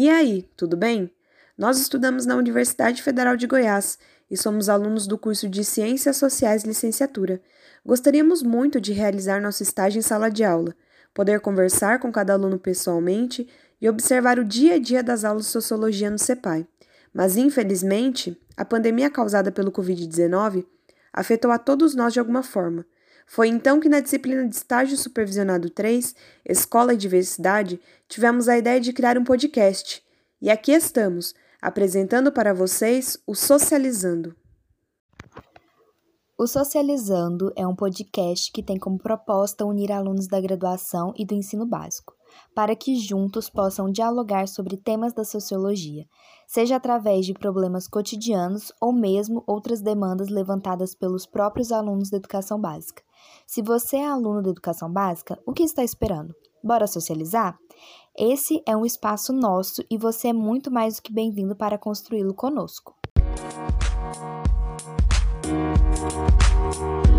E aí, tudo bem? Nós estudamos na Universidade Federal de Goiás e somos alunos do curso de Ciências Sociais Licenciatura. Gostaríamos muito de realizar nosso estágio em sala de aula, poder conversar com cada aluno pessoalmente e observar o dia a dia das aulas de sociologia no CEPAI. Mas, infelizmente, a pandemia causada pelo Covid-19 afetou a todos nós de alguma forma. Foi então que, na disciplina de Estágio Supervisionado 3, Escola e Diversidade, tivemos a ideia de criar um podcast. E aqui estamos, apresentando para vocês o Socializando. O Socializando é um podcast que tem como proposta unir alunos da graduação e do ensino básico, para que juntos possam dialogar sobre temas da sociologia, seja através de problemas cotidianos ou mesmo outras demandas levantadas pelos próprios alunos da educação básica. Se você é aluno da educação básica, o que está esperando? Bora socializar? Esse é um espaço nosso e você é muito mais do que bem-vindo para construí-lo conosco. Música thank you